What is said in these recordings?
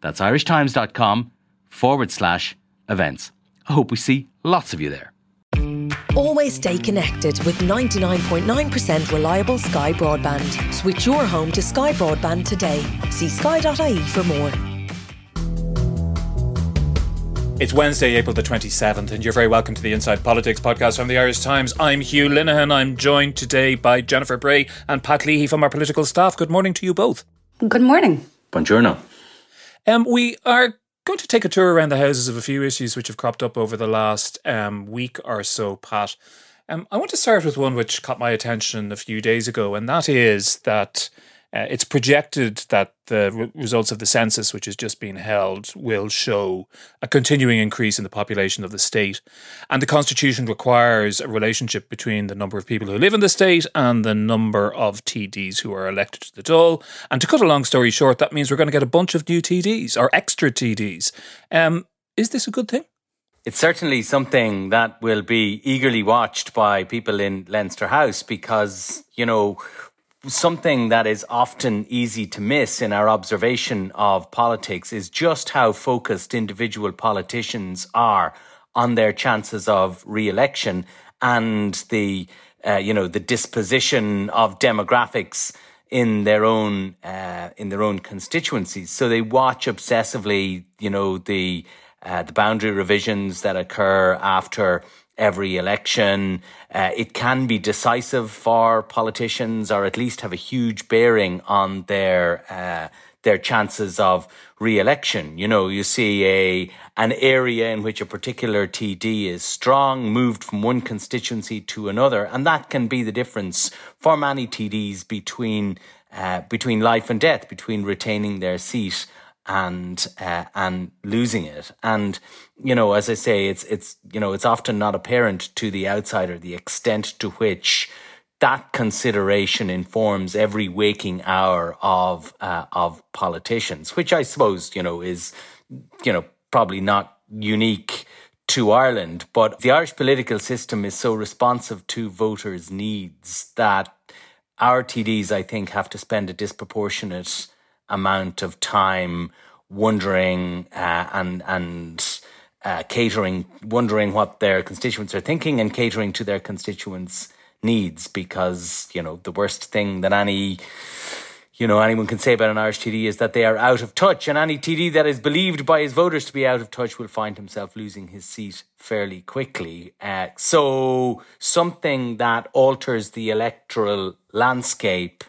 That's irishtimes.com forward slash events. I hope we see lots of you there. Always stay connected with 99.9% reliable Sky Broadband. Switch your home to Sky Broadband today. See sky.ie for more. It's Wednesday, April the 27th, and you're very welcome to the Inside Politics podcast from the Irish Times. I'm Hugh Linehan. I'm joined today by Jennifer Bray and Pat Leahy from our political staff. Good morning to you both. Good morning. Buongiorno. Um, we are going to take a tour around the houses of a few issues which have cropped up over the last um, week or so, Pat. Um, I want to start with one which caught my attention a few days ago, and that is that uh, it's projected that the re- results of the census, which has just been held, will show a continuing increase in the population of the state. And the constitution requires a relationship between the number of people who live in the state and the number of TDs who are elected to the Dáil. And to cut a long story short, that means we're going to get a bunch of new TDs or extra TDs. Um, is this a good thing? It's certainly something that will be eagerly watched by people in Leinster House because, you know, something that is often easy to miss in our observation of politics is just how focused individual politicians are on their chances of re-election and the uh, you know the disposition of demographics in their own uh, in their own constituencies. So they watch obsessively you know the uh, the boundary revisions that occur after every election. Uh, it can be decisive for politicians, or at least have a huge bearing on their uh, their chances of re-election. You know, you see a an area in which a particular TD is strong, moved from one constituency to another, and that can be the difference for many TDs between uh, between life and death, between retaining their seat and uh, and losing it. And you know, as I say, it's it's you know, it's often not apparent to the outsider the extent to which that consideration informs every waking hour of uh, of politicians, which I suppose you know is you know probably not unique to Ireland, but the Irish political system is so responsive to voters' needs that our TDs, I think, have to spend a disproportionate amount of time wondering uh, and and uh, catering, wondering what their constituents are thinking and catering to their constituents' needs. Because you know the worst thing that any you know anyone can say about an Irish TD is that they are out of touch, and any TD that is believed by his voters to be out of touch will find himself losing his seat fairly quickly. Uh, so something that alters the electoral landscape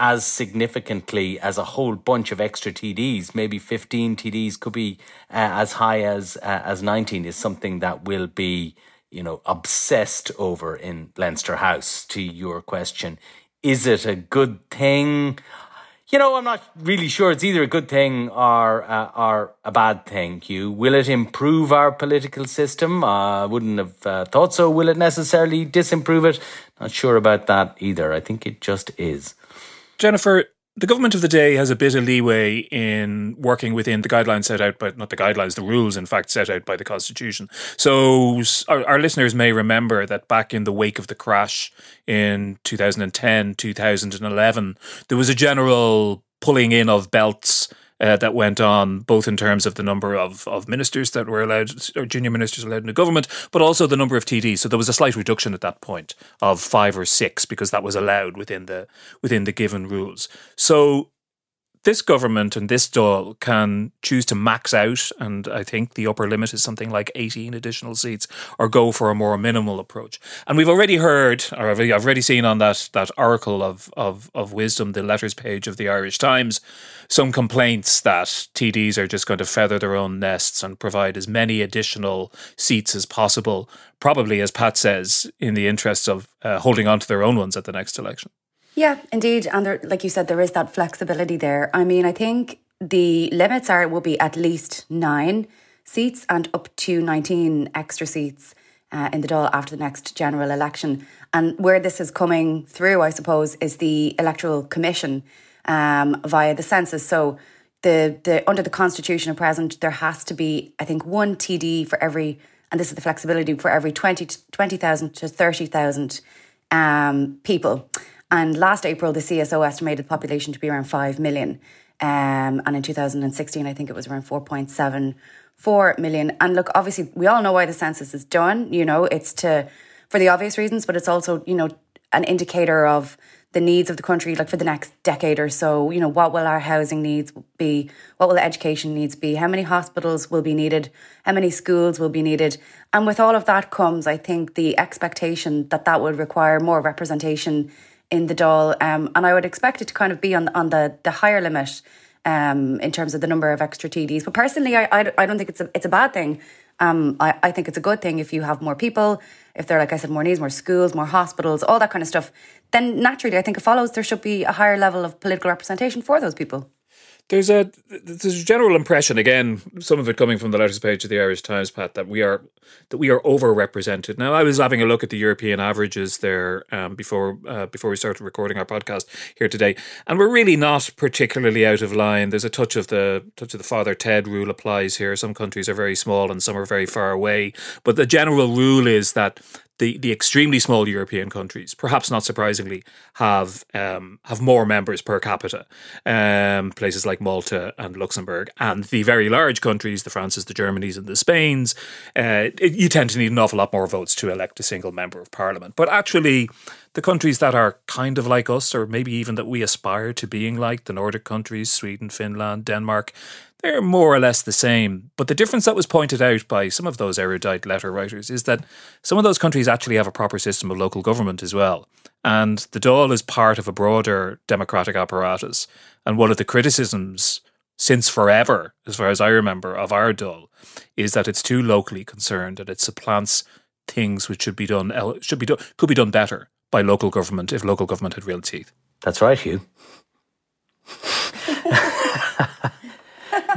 as significantly as a whole bunch of extra TDs, maybe 15 TDs could be uh, as high as uh, as 19 is something that will be, you know, obsessed over in Leinster House to your question. Is it a good thing? You know, I'm not really sure it's either a good thing or uh, or a bad thing. You will it improve our political system? I uh, wouldn't have uh, thought so. Will it necessarily disimprove it? Not sure about that either. I think it just is. Jennifer, the government of the day has a bit of leeway in working within the guidelines set out by not the guidelines, the rules, in fact, set out by the Constitution. So, our, our, listeners may remember that back in the wake of the crash in 2010, 2011, there was a general pulling in of belts uh, that went on, both in terms of the number of, of ministers that were allowed, or junior ministers allowed in the government, but also the number of TDs. So there was a slight reduction at that point of five or six because that was allowed within the within the given rules. So this government and this Dáil can choose to max out, and I think the upper limit is something like 18 additional seats, or go for a more minimal approach. And we've already heard, or I've already seen on that, that oracle of, of, of wisdom, the letters page of the Irish Times, some complaints that TDs are just going to feather their own nests and provide as many additional seats as possible, probably, as Pat says, in the interest of uh, holding on to their own ones at the next election. Yeah, indeed. And there, like you said, there is that flexibility there. I mean, I think the limits are will be at least nine seats and up to 19 extra seats uh, in the Dáil after the next general election. And where this is coming through, I suppose, is the Electoral Commission um, via the census. So the, the under the constitution at present, there has to be, I think, one TD for every, and this is the flexibility for every 20 20,000 to 30,000 um, people. And last April, the CSO estimated the population to be around 5 million. Um, and in 2016, I think it was around 4.74 million. And look, obviously, we all know why the census is done. You know, it's to, for the obvious reasons, but it's also, you know, an indicator of the needs of the country like for the next decade or so you know what will our housing needs be what will the education needs be how many hospitals will be needed how many schools will be needed and with all of that comes i think the expectation that that would require more representation in the Dáil, um, and I would expect it to kind of be on on the the higher limit um, in terms of the number of extra TDs. But personally, I, I, I don't think it's a it's a bad thing. Um, I, I think it's a good thing if you have more people, if there are, like I said, more needs, more schools, more hospitals, all that kind of stuff. Then naturally, I think it follows there should be a higher level of political representation for those people. There's a there's a general impression again, some of it coming from the letters page of the Irish Times, Pat, that we are that we are overrepresented. Now, I was having a look at the European averages there um, before uh, before we started recording our podcast here today, and we're really not particularly out of line. There's a touch of the touch of the Father Ted rule applies here. Some countries are very small and some are very far away, but the general rule is that the, the extremely small European countries, perhaps not surprisingly, have um, have more members per capita. Um, places like Malta and Luxembourg, and the very large countries, the Frances, the Germanys, and the Spains, uh, it, you tend to need an awful lot more votes to elect a single member of parliament. But actually, the countries that are kind of like us, or maybe even that we aspire to being like, the Nordic countries, Sweden, Finland, Denmark, they're more or less the same. But the difference that was pointed out by some of those erudite letter writers is that some of those countries actually have a proper system of local government as well. And the Dáil is part of a broader democratic apparatus. And one of the criticisms since forever, as far as I remember, of our Dáil is that it's too locally concerned and it supplants things which should be done should be done could be done better by local government if local government had real teeth. That's right, Hugh.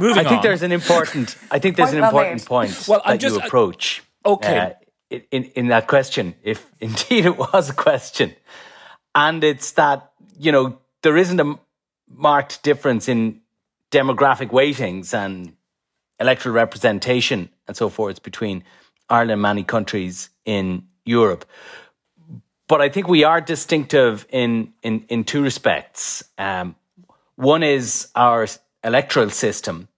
Moving I think on. there's an important. I think there's Point an well important made. point Well, I'm that you just- approach. Okay. uh, in in that question, if indeed it was a question, and it's that you know there isn't a marked difference in demographic weightings and electoral representation and so forth between Ireland and many countries in Europe. But I think we are distinctive in in in two respects. Um, one is our electoral system,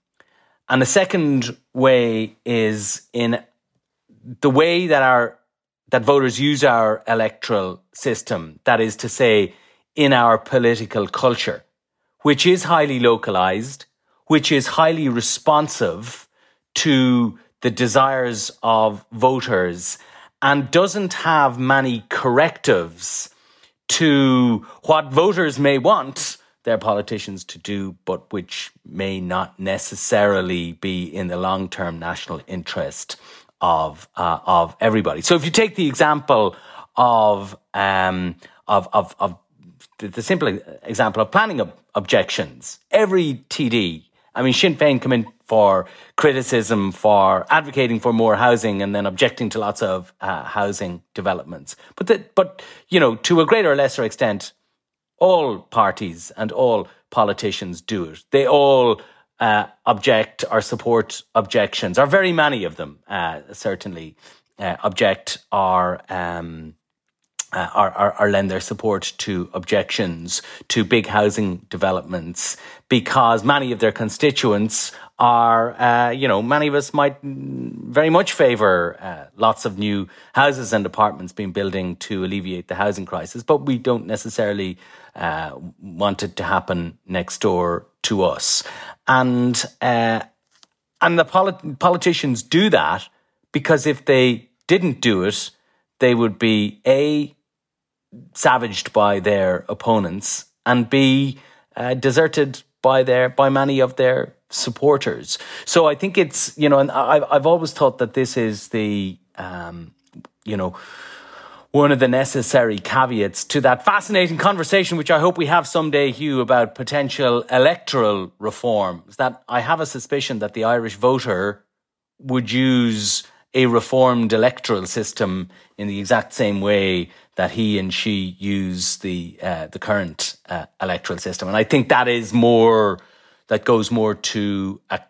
and the second way is in the way that our that voters use our electoral system. That is to say, in our political culture, which is highly localized, which is highly responsive to the desires of voters, and doesn't have many correctives to what voters may want their politicians to do, but which may not necessarily be in the long term national interest of uh, of everybody. So if you take the example of um, of of, of the, the simple example of planning ob- objections, every TD, I mean, Sinn Féin come in for criticism for advocating for more housing and then objecting to lots of uh, housing developments. But that, but you know, to a greater or lesser extent, all parties and all politicians do it. They all uh, object or support objections, or very many of them uh, certainly uh, object or. Um, uh, or, or, or lend their support to objections to big housing developments because many of their constituents are, uh, you know, many of us might very much favour uh, lots of new houses and apartments being building to alleviate the housing crisis, but we don't necessarily uh, want it to happen next door to us. And uh, and the polit- politicians do that because if they didn't do it, they would be a savaged by their opponents and b uh, deserted by their by many of their supporters. So I think it's you know, and I've I've always thought that this is the um, you know one of the necessary caveats to that fascinating conversation, which I hope we have someday, Hugh, about potential electoral reform. Is that I have a suspicion that the Irish voter would use a reformed electoral system in the exact same way that he and she use the uh, the current uh, electoral system, and I think that is more that goes more to a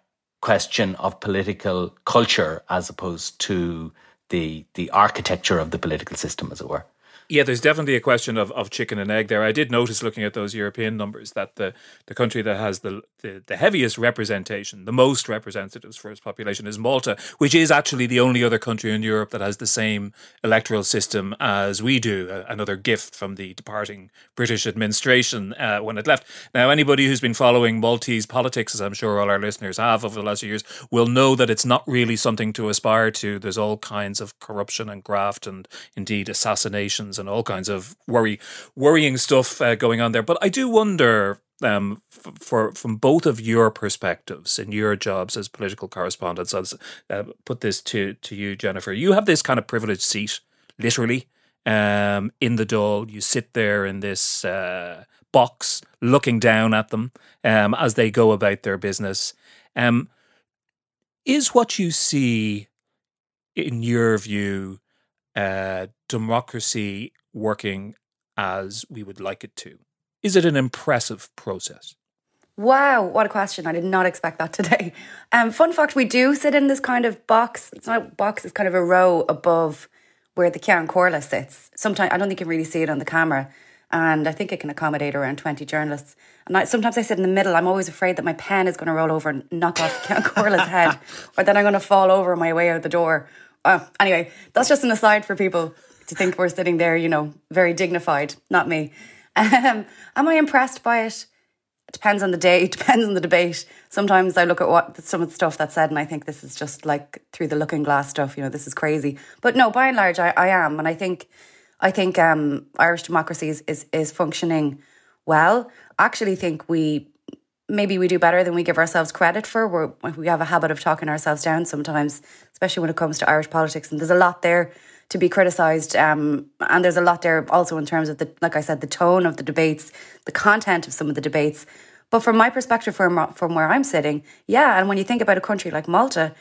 question of political culture as opposed to the the architecture of the political system, as it were. Yeah, there's definitely a question of, of chicken and egg there. I did notice looking at those European numbers that the, the country that has the, the, the heaviest representation, the most representatives for its population is Malta, which is actually the only other country in Europe that has the same electoral system as we do. Another gift from the departing British administration uh, when it left. Now, anybody who's been following Maltese politics, as I'm sure all our listeners have over the last few years, will know that it's not really something to aspire to. There's all kinds of corruption and graft and indeed assassinations and all kinds of worry, worrying stuff uh, going on there. But I do wonder, um, f- for from both of your perspectives in your jobs as political correspondents, I'll uh, put this to to you, Jennifer. You have this kind of privileged seat, literally, um, in the Dáil. You sit there in this uh, box, looking down at them um, as they go about their business. Um, is what you see, in your view, uh, democracy working as we would like it to? Is it an impressive process? Wow, what a question. I did not expect that today. Um, fun fact, we do sit in this kind of box. It's not a box, it's kind of a row above where the Ceann Comhairle sits. Sometimes I don't think you can really see it on the camera. And I think it can accommodate around 20 journalists. And I, sometimes I sit in the middle. I'm always afraid that my pen is going to roll over and knock off Ceann Comhairle's head, or then I'm going to fall over on my way out the door. Oh, anyway, that's just an aside for people to think we're sitting there, you know, very dignified. Not me. Um, am I impressed by it? It depends on the day. It depends on the debate. Sometimes I look at what some of the stuff that's said, and I think this is just like through the looking glass stuff. You know, this is crazy. But no, by and large, I, I am, and I think, I think um, Irish democracy is, is is functioning well. I actually think we maybe we do better than we give ourselves credit for. We're, we have a habit of talking ourselves down sometimes, especially when it comes to Irish politics. And there's a lot there to be criticised. Um, and there's a lot there also in terms of the, like I said, the tone of the debates, the content of some of the debates. But from my perspective, from from where I'm sitting, yeah. And when you think about a country like Malta,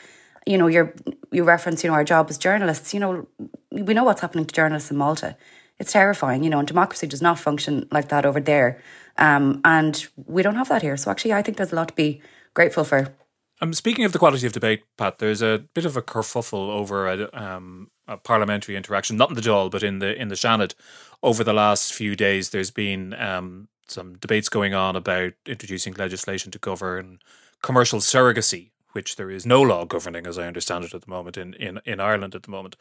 you know, you're you reference, you know, our job as journalists. You know, we know what's happening to journalists in Malta. It's terrifying, you know, and democracy does not function like that over there. Um, and we don't have that here. So actually, I think there's a lot to be grateful for. Um, speaking of the quality of debate, Pat, there's a bit of a kerfuffle over a, um, a parliamentary interaction, not in the Dáil, but in the in the Seanad. Over the last few days, there's been um, some debates going on about introducing legislation to govern commercial surrogacy, which there is no law governing, as I understand it, at the moment in in, in Ireland at the moment.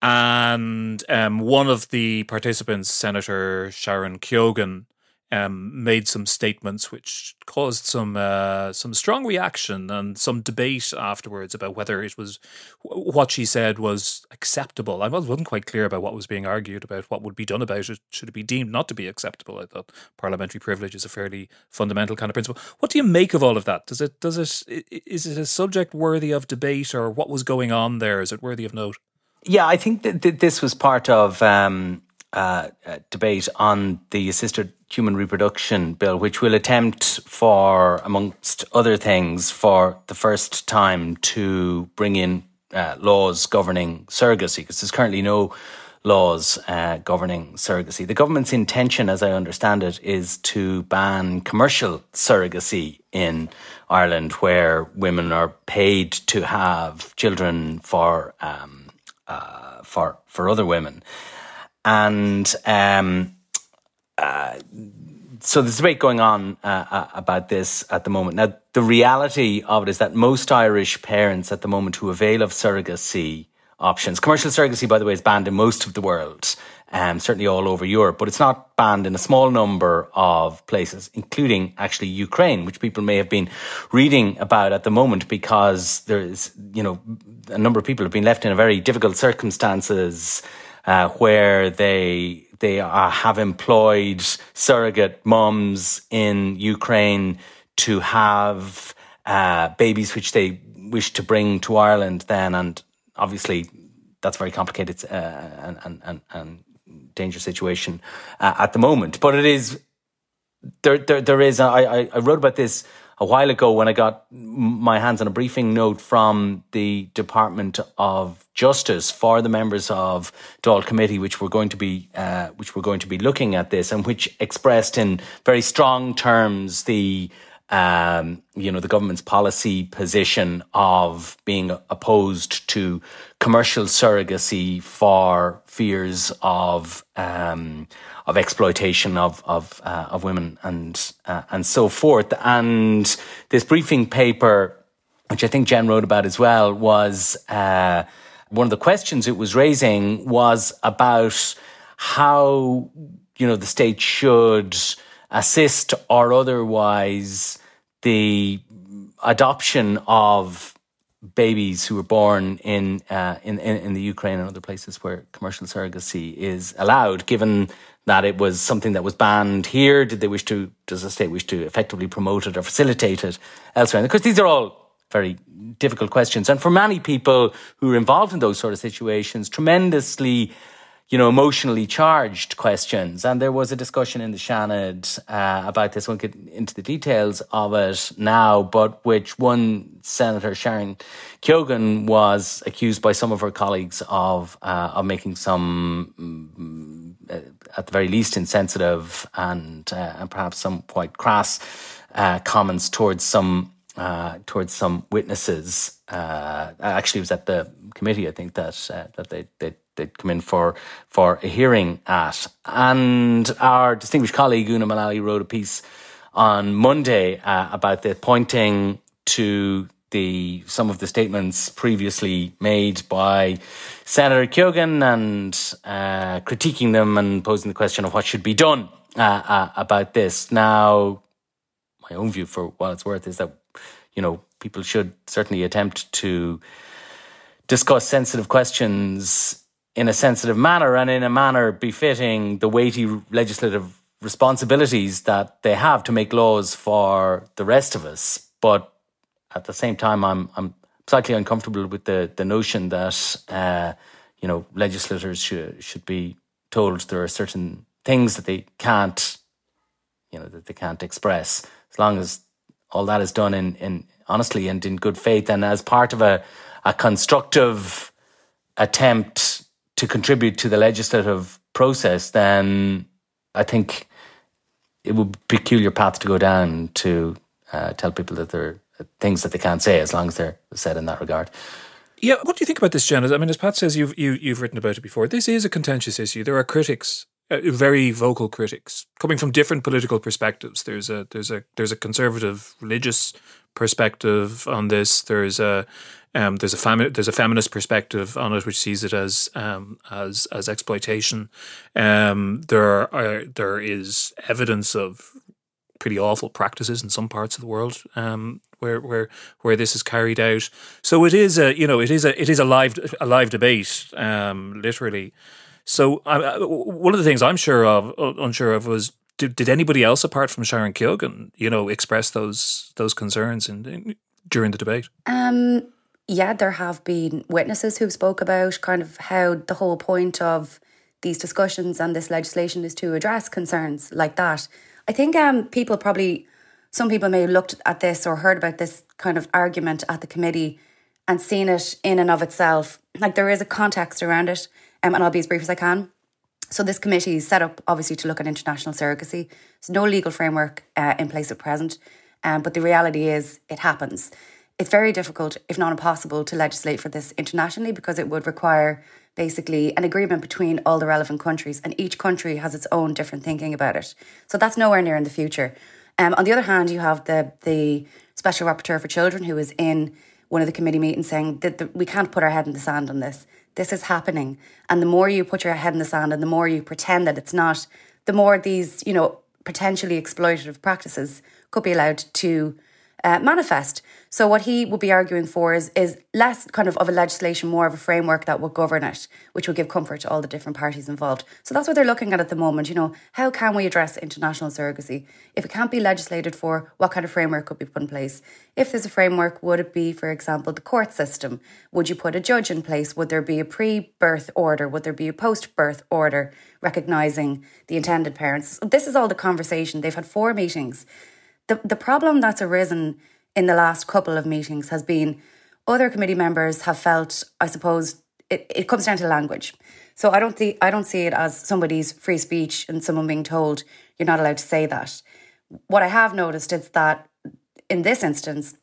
And um, one of the participants, Senator Sharon Keoghan, um, made some statements which caused some uh, some strong reaction and some debate afterwards about whether it was what she said was acceptable. I wasn't quite clear about what was being argued about what would be done about it. Should it be deemed not to be acceptable? I thought parliamentary privilege is a fairly fundamental kind of principle. What do you make of all of that? Does it does it is it a subject worthy of debate or what was going on there? Is it worthy of note? Yeah, I think that this was part of. Um uh, uh, debate on the assisted human reproduction bill, which will attempt for, amongst other things, for the first time to bring in uh, laws governing surrogacy, because there's currently no laws uh, governing surrogacy. The government's intention, as I understand it, is to ban commercial surrogacy in Ireland, where women are paid to have children for um, uh, for for other women. And um, uh, so there's a debate going on uh, uh, about this at the moment. Now, the reality of it is that most Irish parents at the moment who avail of surrogacy options, commercial surrogacy, by the way, is banned in most of the world, um, certainly all over Europe, but it's not banned in a small number of places, including actually Ukraine, which people may have been reading about at the moment because there is, you know, a number of people have been left in very difficult circumstances uh, where they they uh, have employed surrogate mums in Ukraine to have uh, babies which they wish to bring to Ireland then and obviously that's very complicated uh, and, and, and, and dangerous situation uh, at the moment. But it is there. There, there is. I, I wrote about this a while ago when I got my hands on a briefing note from the Department of Justice for the members of Dáil Committee, which were going to be uh, which were going to be looking at this, and which expressed in very strong terms the um, you know, the government's policy position of being opposed to commercial surrogacy for fears of um, of exploitation of of uh, of women and uh, and so forth. And this briefing paper, which I think Jen wrote about as well, was uh, one of the questions it was raising was about how you know the state should assist or otherwise the adoption of babies who were born in, uh, in, in in the Ukraine and other places where commercial surrogacy is allowed, given that it was something that was banned here. Did they wish to? Does the state wish to effectively promote it or facilitate it elsewhere? Because these are all very difficult questions, and for many people who are involved in those sort of situations, tremendously you know, emotionally charged questions. And there was a discussion in the Seanad uh, about this. Won't get into the details of it now, but which one Senator Sharon Keoghan was accused by some of her colleagues of uh, of making some, um, at the very least, insensitive and uh, and perhaps some quite crass uh, comments towards some uh, towards some witnesses. Uh, actually, it was at the committee, I think that uh, that they they they'd come in for for a hearing at. And our distinguished colleague Una Mullally wrote a piece on Monday uh, about this, pointing to the some of the statements previously made by Senator Keoghan and uh, critiquing them and posing the question of what should be done uh, uh, about this. Now, my own view, for what it's worth, is that you know people should certainly attempt to discuss sensitive questions in a sensitive manner and in a manner befitting the weighty legislative responsibilities that they have to make laws for the rest of us. But at the same time, I'm I'm slightly uncomfortable with the the notion that uh, you know legislators should should be told there are certain things that they can't you know that they can't express as long as all that is done in in honestly and in good faith and as part of a a constructive attempt to contribute to the legislative process, then I think it would be a peculiar path to go down to uh, tell people that there are things that they can't say as long as they're said in that regard. Yeah, what do you think about this, Janet? I mean, as Pat says, you've you, have you have written about it before. This is a contentious issue. There are critics, uh, very vocal critics, coming from different political perspectives. There's a there's a there's a conservative religious perspective on this. There's a um, there's a fami- there's a feminist perspective on it, which sees it as um, as as exploitation. Um, there are there is evidence of pretty awful practices in some parts of the world um, where where where this is carried out. So it is a you know it is a it is a live a live debate, um, literally. So uh, one of the things I'm sure of unsure of was did, did anybody else apart from Sharon Keoghan, you know, express those those concerns in, in during the debate? Um, yeah, there have been witnesses who've spoke about kind of how the whole point of these discussions and this legislation is to address concerns like that. I think um, people probably, some people may have looked at this or heard about this kind of argument at the committee and seen it in and of itself. Like there is a context around it, um, and I'll be as brief as I can. So this committee is set up obviously to look at international surrogacy. There's no legal framework uh, in place at present, um, but the reality is it happens it's very difficult, if not impossible, to legislate for this internationally because it would require basically an agreement between all the relevant countries, and each country has its own different thinking about it. So that's nowhere near in the future. Um, on the other hand, you have the the special rapporteur for children who is in one of the committee meetings saying that the, we can't put our head in the sand on this. This is happening, and the more you put your head in the sand, and the more you pretend that it's not, the more these you know potentially exploitative practices could be allowed to uh, manifest. So what he would be arguing for is is less kind of of a legislation, more of a framework that would govern it, which would give comfort to all the different parties involved. So that's what they're looking at at the moment. You know, how can we address international surrogacy? If it can't be legislated for, what kind of framework could be put in place? If there's a framework, would it be, for example, the court system? Would you put a judge in place? Would there be a pre-birth order? Would there be a post-birth order recognizing the intended parents? This is all the conversation. They've had four meetings. The the problem that's arisen in the last couple of meetings has been other committee members have felt, I suppose, it, it comes down to language. So I don't think I don't see it as somebody's free speech and someone being told you're not allowed to say that. What I have noticed is that in this instance,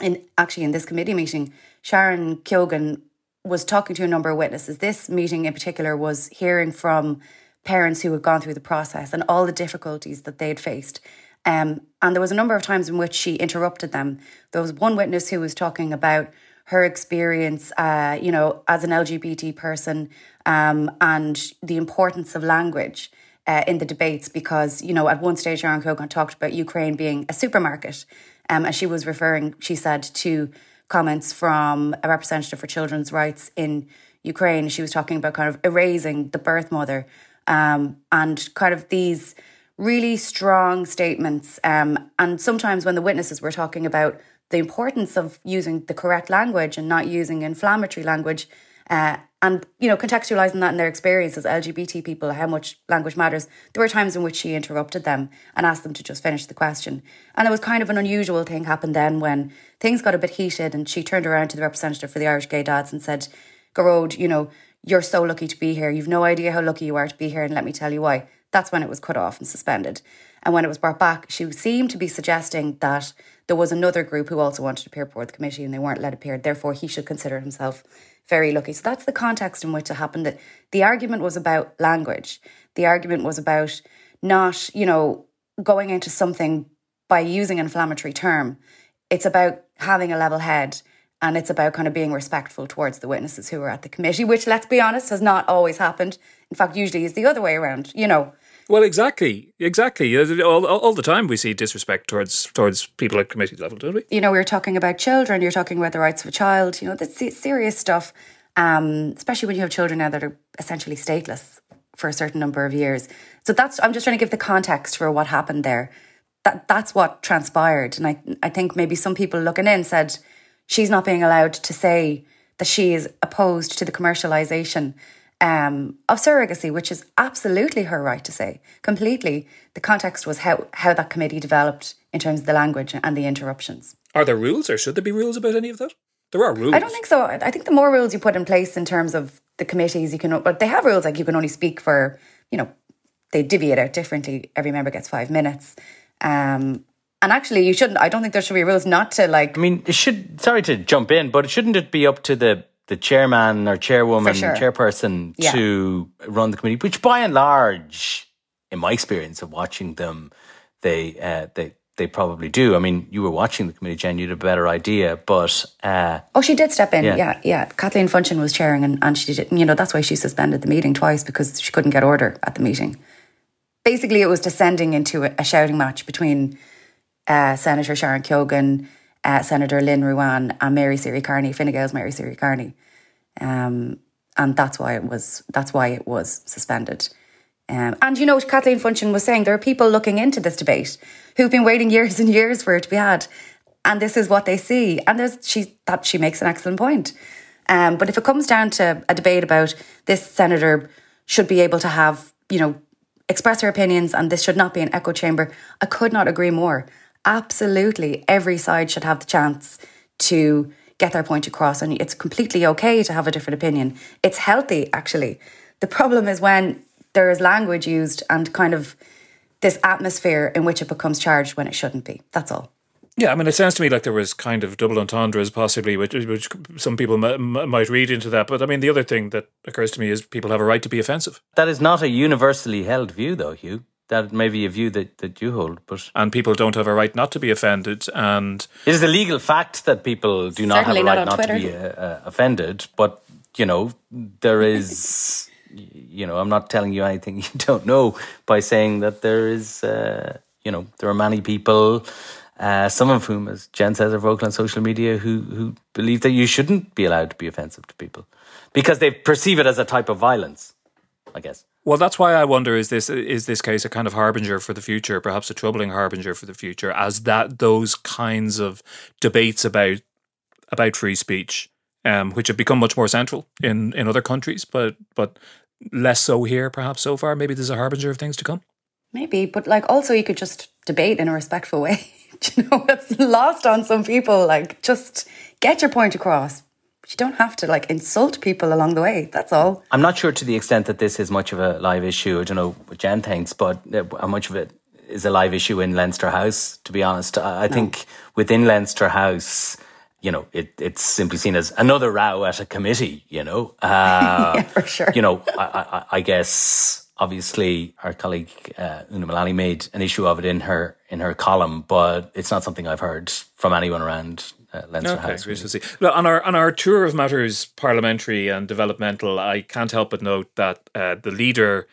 in actually in this committee meeting, Sharon Keoghan was talking to a number of witnesses. This meeting in particular was hearing from parents who had gone through the process and all the difficulties that they'd faced. Um, and there was a number of times in which she interrupted them. There was one witness who was talking about her experience, uh, you know, as an LGBT person um, and the importance of language uh, in the debates because, you know, at one stage, Sharon Keoghan talked about Ukraine being a supermarket. Um, and she was referring, she said, to comments from a representative for children's rights in Ukraine. She was talking about kind of erasing the birth mother um, and kind of these really strong statements. Um, and sometimes when the witnesses were talking about the importance of using the correct language and not using inflammatory language, uh, and you know contextualizing that in their experience as LGBT people, how much language matters. There were times in which she interrupted them and asked them to just finish the question, and there was kind of an unusual thing happened then when things got a bit heated, and she turned around to the representative for the Irish Gay Dads and said, "Gearóid, you know." You're so lucky to be here. You've no idea how lucky you are to be here, and let me tell you why. That's when it was cut off and suspended. And when it was brought back, she seemed to be suggesting that there was another group who also wanted to appear before the committee and they weren't let appear. Therefore, he should consider himself very lucky. So that's the context in which it happened. That the argument was about language. The argument was about not, you know, going into something by using an inflammatory term. It's about having a level head and it's about kind of being respectful towards the witnesses who are at the committee, which, let's be honest, has not always happened. In fact, usually is the other way around, you know. Well, exactly, exactly. All, all, the time we see disrespect towards towards people at committee level, don't we? You know, we are talking about children. You're talking about the rights of a child. You know, that's serious stuff. Um, especially when you have children now that are essentially stateless for a certain number of years. So that's I'm just trying to give the context for what happened there. That that's what transpired, and I I think maybe some people looking in said she's not being allowed to say that she is opposed to the commercialization um, of surrogacy, which is absolutely her right to say. Completely. The context was how, how that committee developed in terms of the language and the interruptions. Are there rules or should there be rules about any of that? There are rules. I don't think so. I think the more rules you put in place in terms of the committees, you can, but they have rules like you can only speak for, you know, they divvy it out differently. Every member gets five minutes. Um, and actually, you shouldn't. I don't think there should be rules not to like. I mean, it should. Sorry to jump in, but shouldn't it be up to the the chairman or chairwoman, sure. chairperson yeah. to run the committee, which by and large, in my experience of watching them, they uh, they they probably do. I mean, you were watching the committee, Jen, you had a better idea, but uh, oh, she did step in. Yeah, yeah. yeah. Kathleen Funchion was chairing, and, and she did. You know, that's why she suspended the meeting twice because she couldn't get order at the meeting. Basically, it was descending into a, a shouting match between uh, Senator Sharon Keoghan uh, Senator Lynn Ruane and Mary Seery Kearney, Fine Gael's Mary Seery Kearney. Um, and that's why it was that's why it was suspended. Um, and you know, Kathleen Funchion was saying there are people looking into this debate who've been waiting years and years for it to be had, and this is what they see. And there's she that she makes an excellent point. Um, but if it comes down to a debate about this senator should be able to have, you know, express her opinions, and this should not be an echo chamber, I could not agree more absolutely every side should have the chance to get their point across. And it's completely okay to have a different opinion. It's healthy, actually. The problem is when there is language used and kind of this atmosphere in which it becomes charged when it shouldn't be. That's all. Yeah, I mean, it sounds to me like there was kind of double entendres, possibly, which, which some people m- might read into that. But I mean, the other thing that occurs to me is people have a right to be offensive. That is not a universally held view, though, Hugh that may be a view that, that you hold, but and people don't have a right not to be offended. And it is a legal fact that people do not have a right not, not to be uh, uh, offended. But you know, there is, you know, I'm not telling you anything you don't know by saying that there is, uh, you know, there are many people uh, some of whom, as Jen says, are vocal on social media, who who believe that you shouldn't be allowed to be offensive to people because they perceive it as a type of violence. I guess. Well, that's why I wonder: is this is this case a kind of harbinger for the future, perhaps a troubling harbinger for the future, as that those kinds of debates about about free speech, um, which have become much more central in in other countries, but but less so here, perhaps so far. Maybe there's a harbinger of things to come. Maybe, but like also you could just debate in a respectful way. you know, it's lost on some people. Like, just get your point across. But you don't have to like insult people along the way. That's all. I'm not sure to the extent that this is much of a live issue. I don't know what Jen thinks, but uh, how much of it is a live issue in Leinster House, to be honest. I, no. think within Leinster House, you know, it, it's simply seen as another row at a committee, you know. Uh, yeah, for sure. You know, I, I, I guess obviously our colleague uh, Una Mullally made an issue of it in her in her column, but it's not something I've heard from anyone around uh, Leinster okay, House. Really. See. Well, on our on our tour of matters parliamentary and developmental, I can't help but note that uh, the leader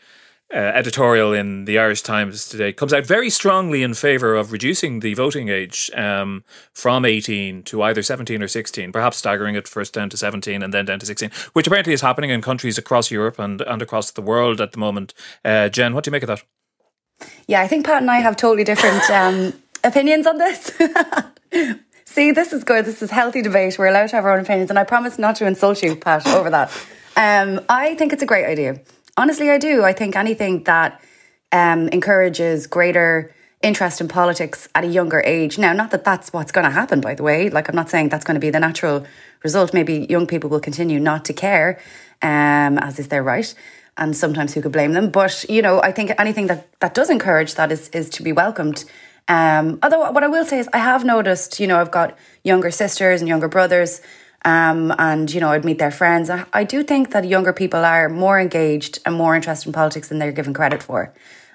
uh, editorial in the Irish Times today comes out very strongly in favour of reducing the voting age um, from 18 to either 17 or 16, perhaps staggering it first down to 17 and then down to 16, which apparently is happening in countries across Europe and, and across the world at the moment. Uh, Jen, what do you make of that? Yeah, I think Pat and I have totally different um, opinions on this. See, this is good. This is healthy debate. We're allowed to have our own opinions, and I promise not to insult you, Pat, over that. Um, I think it's a great idea. Honestly, I do. I think anything that um, encourages greater interest in politics at a younger age. Now, not that that's what's going to happen, by the way. Like, I'm not saying that's going to be the natural result. Maybe young people will continue not to care, um, as is their right. And sometimes who could blame them? But, you know, I think anything that, that does encourage that is, is to be welcomed. Um, although, what I will say is, I have noticed, you know, I've got younger sisters and younger brothers um, and, you know, I'd meet their friends. I, I, do think that younger people are more engaged and more interested in politics than they're given credit for.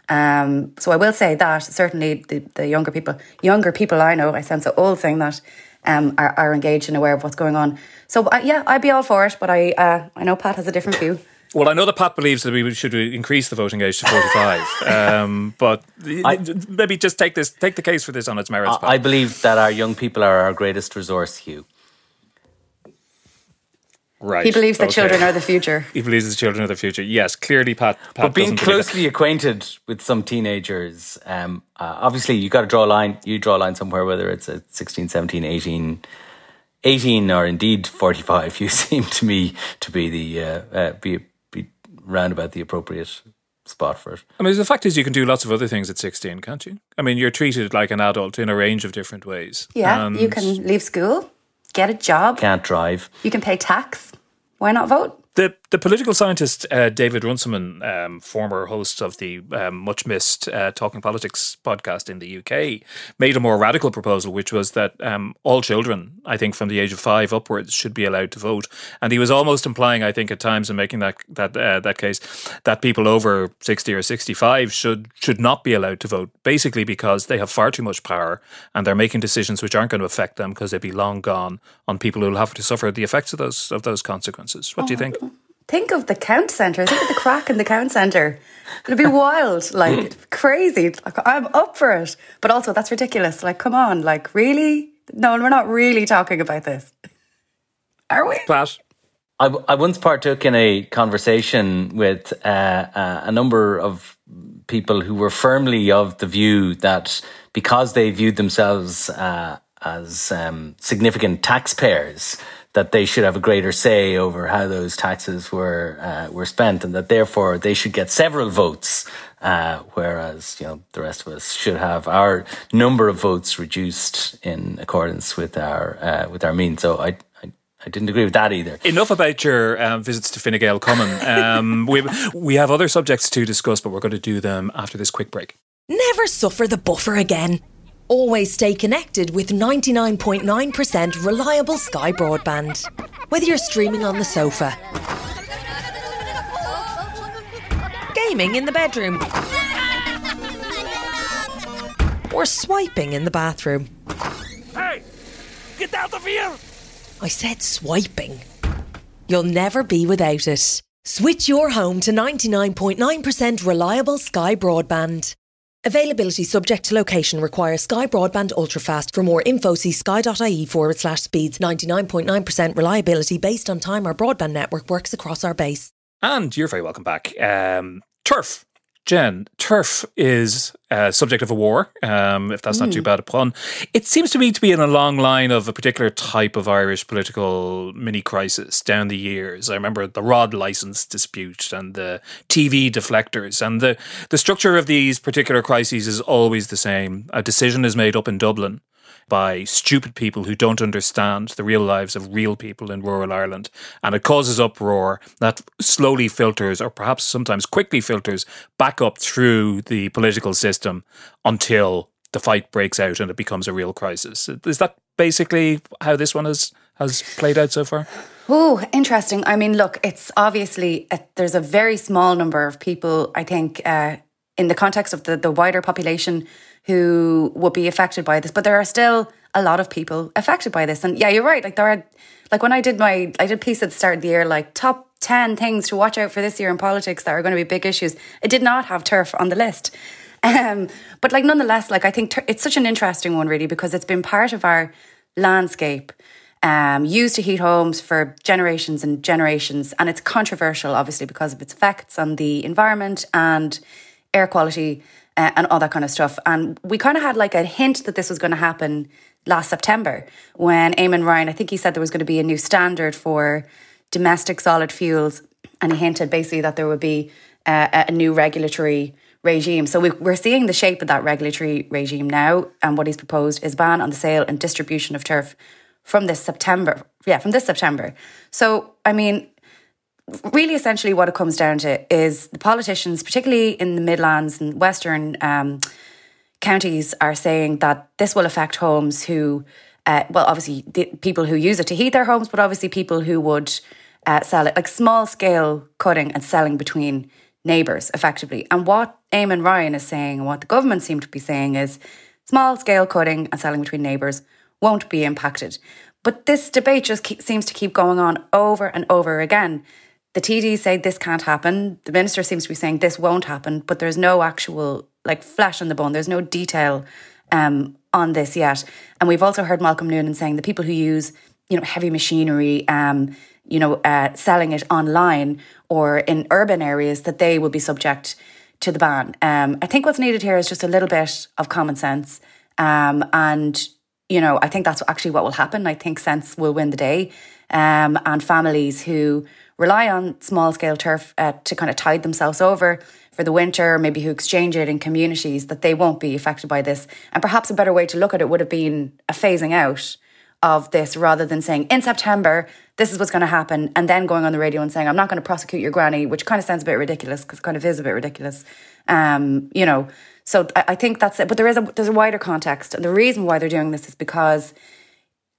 Um, so I will say that certainly the, the younger people, younger people I know, I sense so old saying that, um, are, are engaged and aware of what's going on. So uh, yeah, I'd be all for it, but I, uh, I know Pat has a different view. Well, I know that Pat believes that we should increase the voting age to 45. um, but I, maybe just take this, take the case for this on its merits. I, I believe that our young people are our greatest resource, Hugh. Right. He believes that okay. children are the future. He believes that children are the future. Yes, clearly, Pat. Pat but being closely acquainted with some teenagers, um, uh, obviously, you got to draw a line. You draw a line somewhere, whether it's at 16, 17, 18, 18, or indeed 45. You seem to me to be the uh, uh, be, be round about the appropriate spot for it. I mean, the fact is, you can do lots of other things at 16, can't you? I mean, you're treated like an adult in a range of different ways. Yeah, you can leave school get a job. Can't drive. You can pay tax. Why not vote? The the political scientist uh, David Runciman, um, former host of the um, much missed uh, Talking Politics podcast in the UK, made a more radical proposal, which was that um, all children, I think, from the age of five upwards, should be allowed to vote. And he was almost implying, I think, at times in making that that uh, that case, that people over sixty or sixty five should should not be allowed to vote, basically because they have far too much power and they're making decisions which aren't going to affect them because they'd be long gone on people who will have to suffer the effects of those of those consequences. What do you think? Think of the count centre. Think of the crack in the count centre. It'd be wild, like crazy. Like, I'm up for it, but also that's ridiculous. Like, come on, like really? No, we're not really talking about this, are we? Pat. I, I once partook in a conversation with uh, uh, a number of people who were firmly of the view that because they viewed themselves uh, as um, significant taxpayers, that they should have a greater say over how those taxes were uh, were spent, and that therefore they should get several votes, uh, whereas you know the rest of us should have our number of votes reduced in accordance with our uh, with our means. So I. I I didn't agree with that either. Enough about your um, visits to Fine Gael Common. Um, we, we have other subjects to discuss, but we're going to do them after this quick break. Never suffer the buffer again. Always stay connected with 99.9% reliable Sky broadband. Whether you're streaming on the sofa, gaming in the bedroom, or swiping in the bathroom. Hey! Get out of here! I said swiping. You'll never be without it. Switch your home to 99.9% reliable Sky broadband. Availability subject to location requires Sky Broadband Ultrafast. For more info, see sky.ie forward slash speeds. 99.9% reliability based on time our broadband network works across our base. And you're very welcome back. Um, turf. Jen, turf is uh, subject of a war, um, if that's not too bad a pun. It seems to me to be in a long line of a particular type of Irish political mini crisis down the years. I remember the rod license dispute and the TV deflectors, and the, the structure of these particular crises is always the same. A decision is made up in Dublin by stupid people who don't understand the real lives of real people in rural Ireland. And it causes uproar that slowly filters, or perhaps sometimes quickly filters, back up through the political system until the fight breaks out and it becomes a real crisis. Is that basically how this one has, has played out so far? Oh, interesting. I mean, look, it's obviously a, there's a very small number of people, I think, uh, in the context of the, the wider population who would be affected by this, but there are still a lot of people affected by this. And yeah, you're right. Like there are, like when I did my, I did piece at the start of the year, like top 10 things to watch out for this year in politics that are going to be big issues. It did not have turf on the list. Um, but like nonetheless, like I think it's such an interesting one really because it's been part of our landscape. Um, used to heat homes for generations and generations, and it's controversial, obviously, because of its effects on the environment and air quality uh, and all that kind of stuff. And we kind of had like a hint that this was going to happen last September when Eamon Ryan, I think he said there was going to be a new standard for domestic solid fuels. And he hinted basically that there would be uh, a new regulatory regime. So we, we're seeing the shape of that regulatory regime now. And what he's proposed is ban on the sale and distribution of turf from this September. Yeah, from this September. So, I mean, really essentially what it comes down to is the politicians, particularly in the Midlands and Western um, counties, are saying that this will affect homes who, uh, well, obviously the people who use it to heat their homes, but obviously people who would uh, sell it, like small scale cutting and selling between neighbours effectively. And what Eamon Ryan is saying, and what the government seem to be saying, is small scale cutting and selling between neighbours won't be impacted. But this debate just keep, seems to keep going on over and over again. The TDs say this can't happen. The minister seems to be saying this won't happen, but there's no actual like flesh on the bone. There's no detail um, on this yet. And we've also heard Malcolm Noonan saying the people who use you know heavy machinery, um, you know, uh, selling it online or in urban areas that they will be subject to the ban. Um, I think what's needed here is just a little bit of common sense. Um, and, you know, I think that's actually what will happen. I think sense will win the day. Um, and families who rely on small scale turf uh, to kind of tide themselves over for the winter, maybe who exchange it in communities, that they won't be affected by this. And perhaps a better way to look at it would have been a phasing out of this rather than saying in September, this is what's going to happen, and then going on the radio and saying, I'm not going to prosecute your granny, which kind of sounds a bit ridiculous because kind of is a bit ridiculous. Um, you know, so I, I think that's it. But there is a there's a wider context. And the reason why they're doing this is because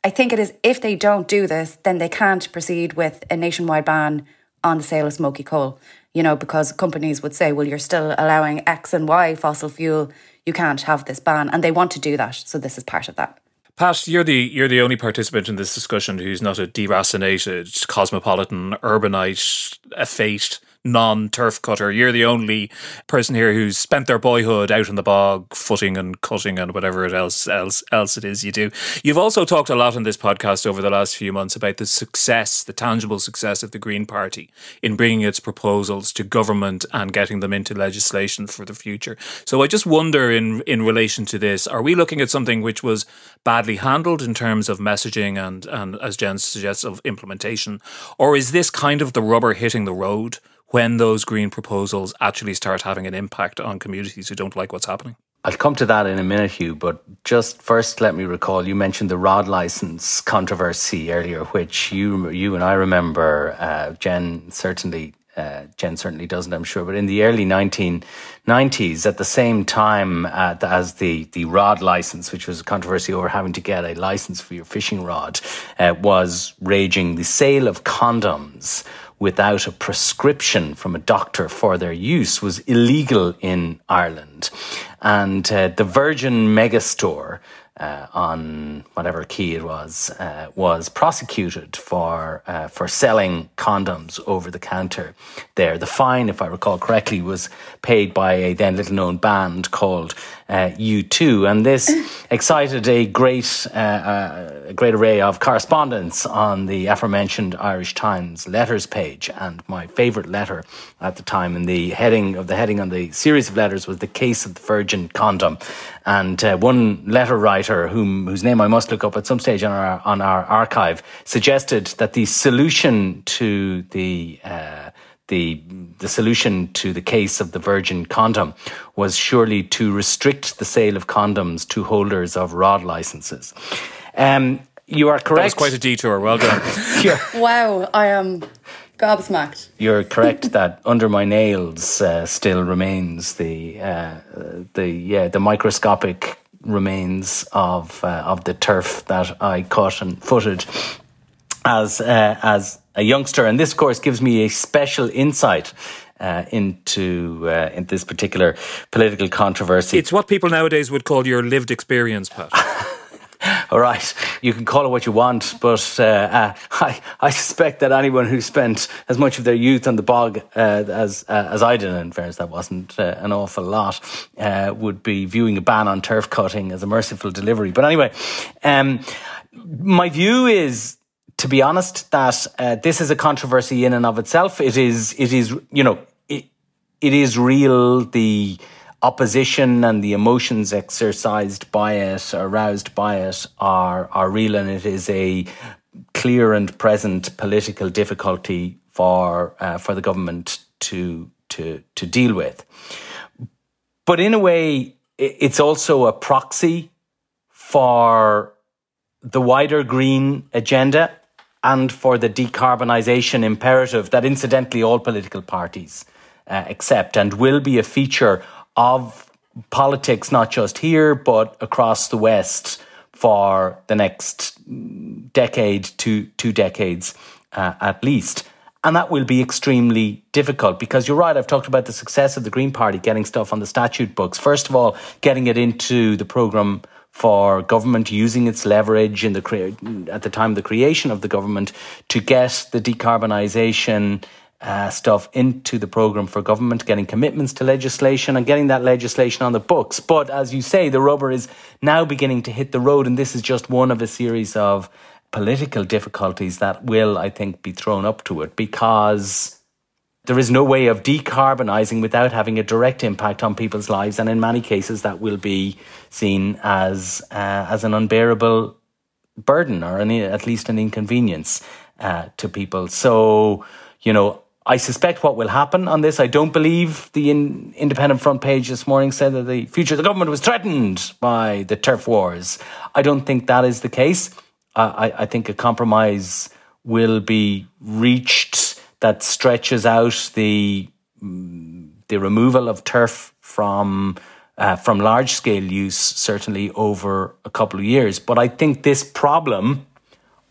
I think it is if they don't do this, then they can't proceed with a nationwide ban on the sale of smoky coal. You know, because companies would say, well, you're still allowing X and Y fossil fuel. You can't have this ban. And they want to do that. So this is part of that. Pat, you're the you're the only participant in this discussion who's not a deracinated, cosmopolitan, urbanite, effete non turf cutter. You're the only person here who's spent their boyhood out in the bog, footing and cutting and whatever else else else it is you do. You've also talked a lot on this podcast over the last few months about the success, the tangible success of the Green Party in bringing its proposals to government and getting them into legislation for the future. So I just wonder in in relation to this, are we looking at something which was badly handled in terms of messaging and and as Jen suggests of implementation, or is this kind of the rubber hitting the road? When those green proposals actually start having an impact on communities who don't like what's happening? I'll come to that in a minute, Hugh, but just first let me recall you mentioned the rod license controversy earlier, which you you and I remember. Uh, Jen certainly uh, Jen certainly doesn't, I'm sure. But in the early 1990s, at the same time uh, as the, the rod license, which was a controversy over having to get a license for your fishing rod, uh, was raging, the sale of condoms without a prescription from a doctor for their use was illegal in Ireland. And uh, the Virgin Megastore uh, on whatever quay it was, uh, was prosecuted for uh, for selling condoms over the counter. There, the fine, if I recall correctly, was paid by a then little known band called uh, U2, and this excited a great uh, uh, a great array of correspondence on the aforementioned Irish Times letters page. And my favourite letter at the time, in the heading of the heading on the series of letters, was the case of the Virgin condom. And uh, one letter writer, whom, whose name I must look up at some stage on our, on our archive, suggested that the solution to the, uh, the, the solution to the case of the virgin condom was surely to restrict the sale of condoms to holders of rod licenses. Um, you are correct. That was quite a detour. Well done. wow, I am gobsmacked. You're correct that under my nails uh, still remains the uh, the yeah the microscopic remains of uh, of the turf that I cut and footed as uh, as a youngster, and this course gives me a special insight. Uh, into uh, in this particular political controversy, it's what people nowadays would call your lived experience, Pat. all right, you can call it what you want, but uh, uh, I, I suspect that anyone who spent as much of their youth on the bog uh, as uh, as I did, in fairness, that wasn't uh, an awful lot, uh, would be viewing a ban on turf cutting as a merciful delivery. But anyway, um, my view is to be honest, that uh, this is a controversy in and of itself. It is, it is, you know, it, it is real. The opposition and the emotions exercised by it, aroused by it, are are real, and it is a clear and present political difficulty for uh, for the government to to to deal with. But in a way, it's also a proxy for the wider green agenda and for the decarbonisation imperative that, incidentally, all political parties uh, accept and will be a feature of politics, not just here, but across the West for the next decade to two decades uh, at least. And that will be extremely difficult because you're right. I've talked about the success of the Green Party getting stuff on the statute books. First of all, getting it into the programme for government using its leverage in the at the time of the creation of the government to get the decarbonisation uh, stuff into the program for government, getting commitments to legislation and getting that legislation on the books. But as you say, the rubber is now beginning to hit the road, and this is just one of a series of political difficulties that will, I think, be thrown up to it because there is no way of decarbonising without having a direct impact on people's lives, and in many cases, that will be seen as uh, as an unbearable burden or an, at least an inconvenience uh, to people. So, you know, I suspect what will happen on this. I don't believe the in, independent front page this morning said that the future of the government was threatened by the turf wars. I don't think that is the case. I, I think a compromise will be reached that stretches out the the removal of turf from uh, from large scale use certainly over a couple of years. But I think this problem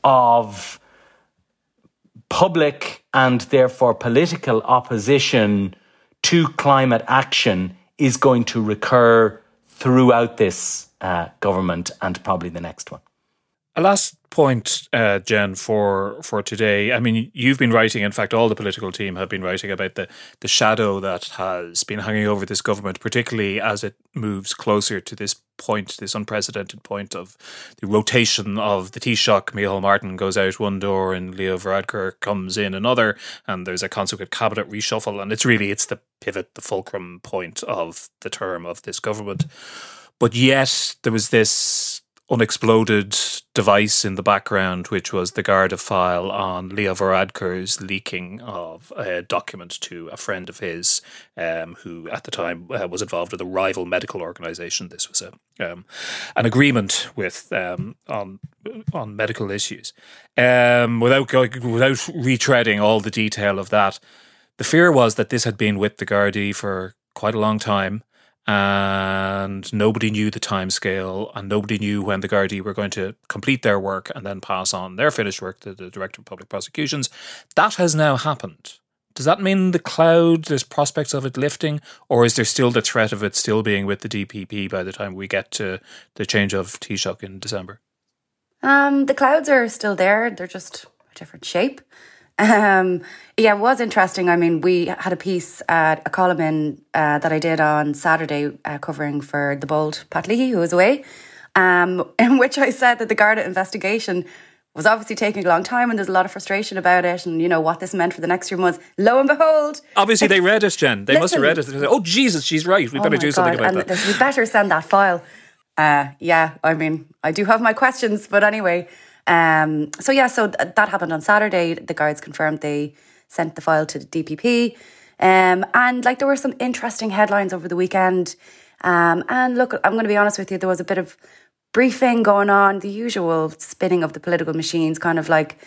of public and therefore political opposition to climate action is going to recur throughout this uh, government and probably the next one. A last point, uh, Jen, for for today. I mean, you've been writing. In fact, all the political team have been writing about the the shadow that has been hanging over this government, particularly as it moves closer to this point, this unprecedented point of the rotation of the Taoiseach. Micheál Martin goes out one door, and Leo Varadkar comes in another, and there's a consequent cabinet reshuffle. And it's really it's the pivot, the fulcrum point of the term of this government. But yet, there was this unexploded device in the background, which was the Garda file on Leo Varadkar's leaking of a document to a friend of his um, who at the time uh, was involved with a rival medical organization. This was a um, an agreement with um, on on medical issues. Um, without without retreading all the detail of that, the fear was that this had been with the Gardaí for quite a long time and nobody knew the time scale and nobody knew when the Gardaí were going to complete their work and then pass on their finished work to the Director of Public Prosecutions. That has now happened. does that mean the cloud, there's prospects of it lifting, or is there still the threat of it still being with the DPP by the time we get to the change of Taoiseach in December? Um, the clouds are still there. They're just a different shape. Um, yeah, it was interesting. I mean, we had a piece, uh, a column in uh, that I did on Saturday uh, covering for the bold Pat Leahy, who was away, um, in which I said that the Garda investigation was obviously taking a long time and there's a lot of frustration about it and you know what this meant for the next few months. Lo and behold, obviously they read us Jen. They listen, must have read it. Said, oh Jesus, she's right. We oh better do God. something about and that. We better send that file. Uh, yeah, I mean, I do have my questions, but anyway. Um, so yeah, so th- that happened on Saturday. The guards confirmed they sent the file to the DPP, um, and like there were some interesting headlines over the weekend. Um, and look, I'm going to be honest with you, there was a bit of briefing going on, the usual spinning of the political machines, kind of like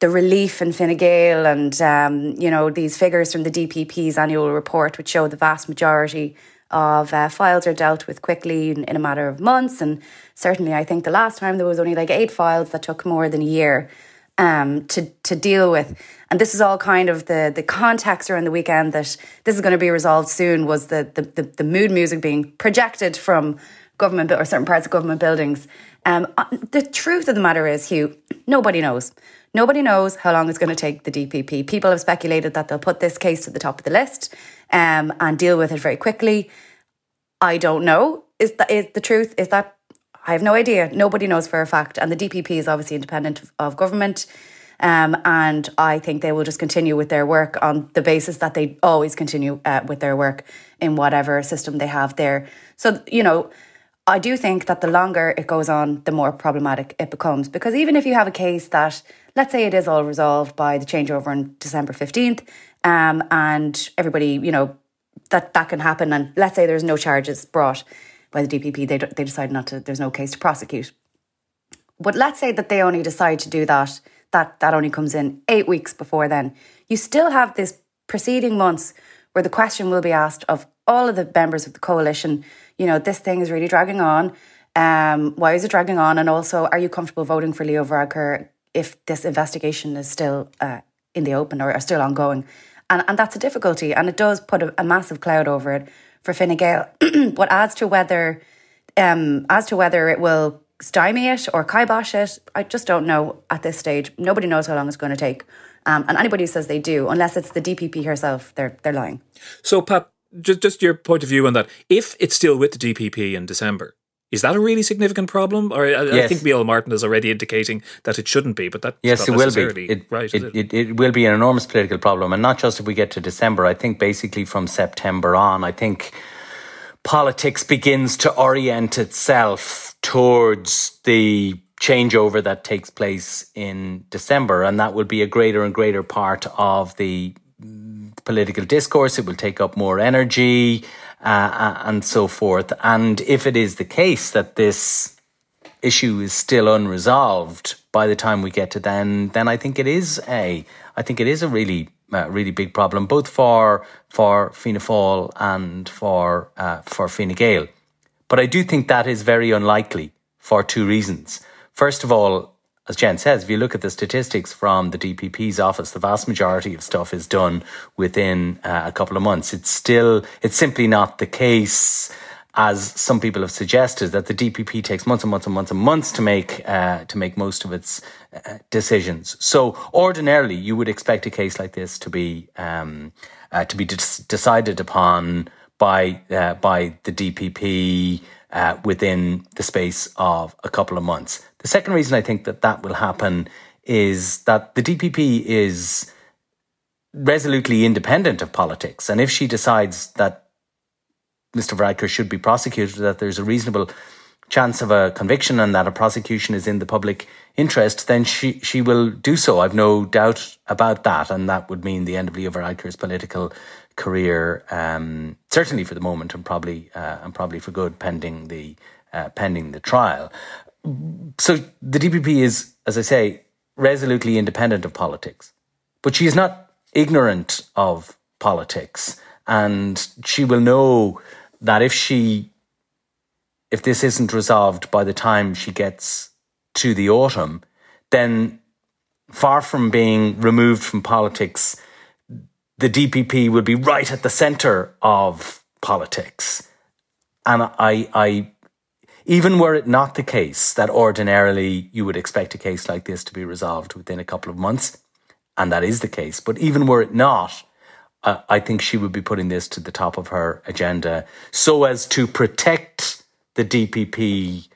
the relief in Fine Gael and, um, you know, these figures from the DPP's annual report, which show the vast majority of uh, files are dealt with quickly in, in, a matter of months. And certainly, I think the last time there was only like eight files that took more than a year um, to to deal with. And this is all kind of the the context around the weekend that this is going to be resolved soon. Was the the, the, the mood music being projected from government or certain parts of government buildings. Um, uh, the truth of the matter is, Hugh, nobody knows. Nobody knows how long it's going to take the DPP. People have speculated that they'll put this case to the top of the list um, and deal with it very quickly. I don't know. Is that is the truth? Is that I have no idea. Nobody knows for a fact. And the DPP is obviously independent of, government. Um, and I think they will just continue with their work on the basis that they always continue uh, with their work in whatever system they have there. So, you know, I do think that the longer it goes on, the more problematic it becomes. Because even if you have a case that, let's say it is all resolved by the changeover on December 15th, um, and everybody, you know, that that can happen, and let's say there's no charges brought by the DPP, they, they decide not to, there's no case to prosecute. But let's say that they only decide to do that, that, that only comes in eight weeks before then. You still have this preceding months where the question will be asked of all of the members of the coalition you know, this thing is really dragging on. Um, why is it dragging on? And also, are you comfortable voting for Leo Varadkar if this investigation is still uh, in the open or, still ongoing? And, and that's a difficulty. And it does put a, a massive cloud over it for Fine Gael. but as to whether, um, as to whether it will stymie it or kibosh it, I just don't know at this stage. Nobody knows how long it's going to take. Um, and anybody who says they do, unless it's the DPP herself, they're they're lying. So, Pat, just just your point of view on that. If it's still with the DPP in December, is that a really significant problem? Or I, yes. I think Micheál Martin is already indicating that it shouldn't be, but that yes, it will be. It, right, it, it? it, will be an enormous political problem, and not just if we get to December. I think basically from September on, I think politics begins to orient itself towards the changeover that takes place in December, and that will be a greater and greater part of the political discourse, it will take up more energy, uh, uh, and so forth. And if it is the case that this issue is still unresolved by the time we get to then, then I think it is a, I think it is a really, uh, really big problem, both for for Fianna Fáil and for uh, for Fine Gael. But I do think that is very unlikely for two reasons. First of all, as Jen says, if you look at the statistics from the DPP's office, the vast majority of stuff is done within uh, a couple of months. It's still, it's simply not the case, as some people have suggested, that the DPP takes months and months and months and months to make uh, to make most of its uh, decisions. So, ordinarily, you would expect a case like this to be um, uh, to be de- decided upon by uh, by the DPP uh, within the space of a couple of months. The second reason I think that that will happen is that the DPP is resolutely independent of politics. And if she decides that Mr. Varadkar should be prosecuted, that there's a reasonable chance of a conviction and that a prosecution is in the public interest, then she, she will do so. I've no doubt about that. And that would mean the end of Leo Varadkar's political career, um, certainly for the moment, and probably uh, and probably for good, pending the uh, pending the trial. So the DPP is, as I say, resolutely independent of politics, but she is not ignorant of politics, and she will know that if she if this isn't resolved by the time she gets to the autumn, then far from being removed from politics the DPP will be right at the centre of politics. And I, I, even were it not the case that ordinarily you would expect a case like this to be resolved within a couple of months, and that is the case, but even were it not, uh, I think she would be putting this to the top of her agenda so as to protect the DPP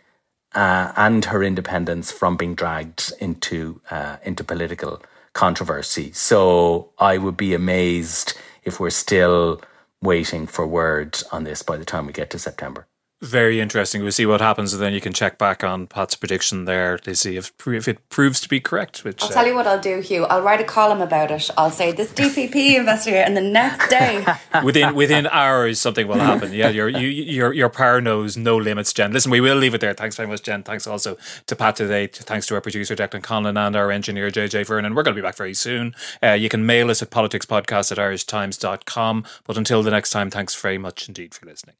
uh, and her independence from being dragged into uh, into political controversy. So I would be amazed if we're still waiting for word on this by the time we get to September very interesting. We'll see what happens, and then you can check back on Pat's prediction there to see if if it proves to be correct. Which I'll tell you what I'll do, Hugh. I'll write a column about it. I'll say this DPP investigator, and the next day, within within hours, something will happen. Yeah, your you, your your power knows no limits, Jen. Listen, we will leave it there. Thanks very much, Jen. Thanks also to Pat today. Thanks to our producer Declan Conlon and our engineer JJ Vernon. We're going to be back very soon. Uh, you can mail us at politicspodcast at irishtimes.com. But until the next time, thanks very much indeed for listening.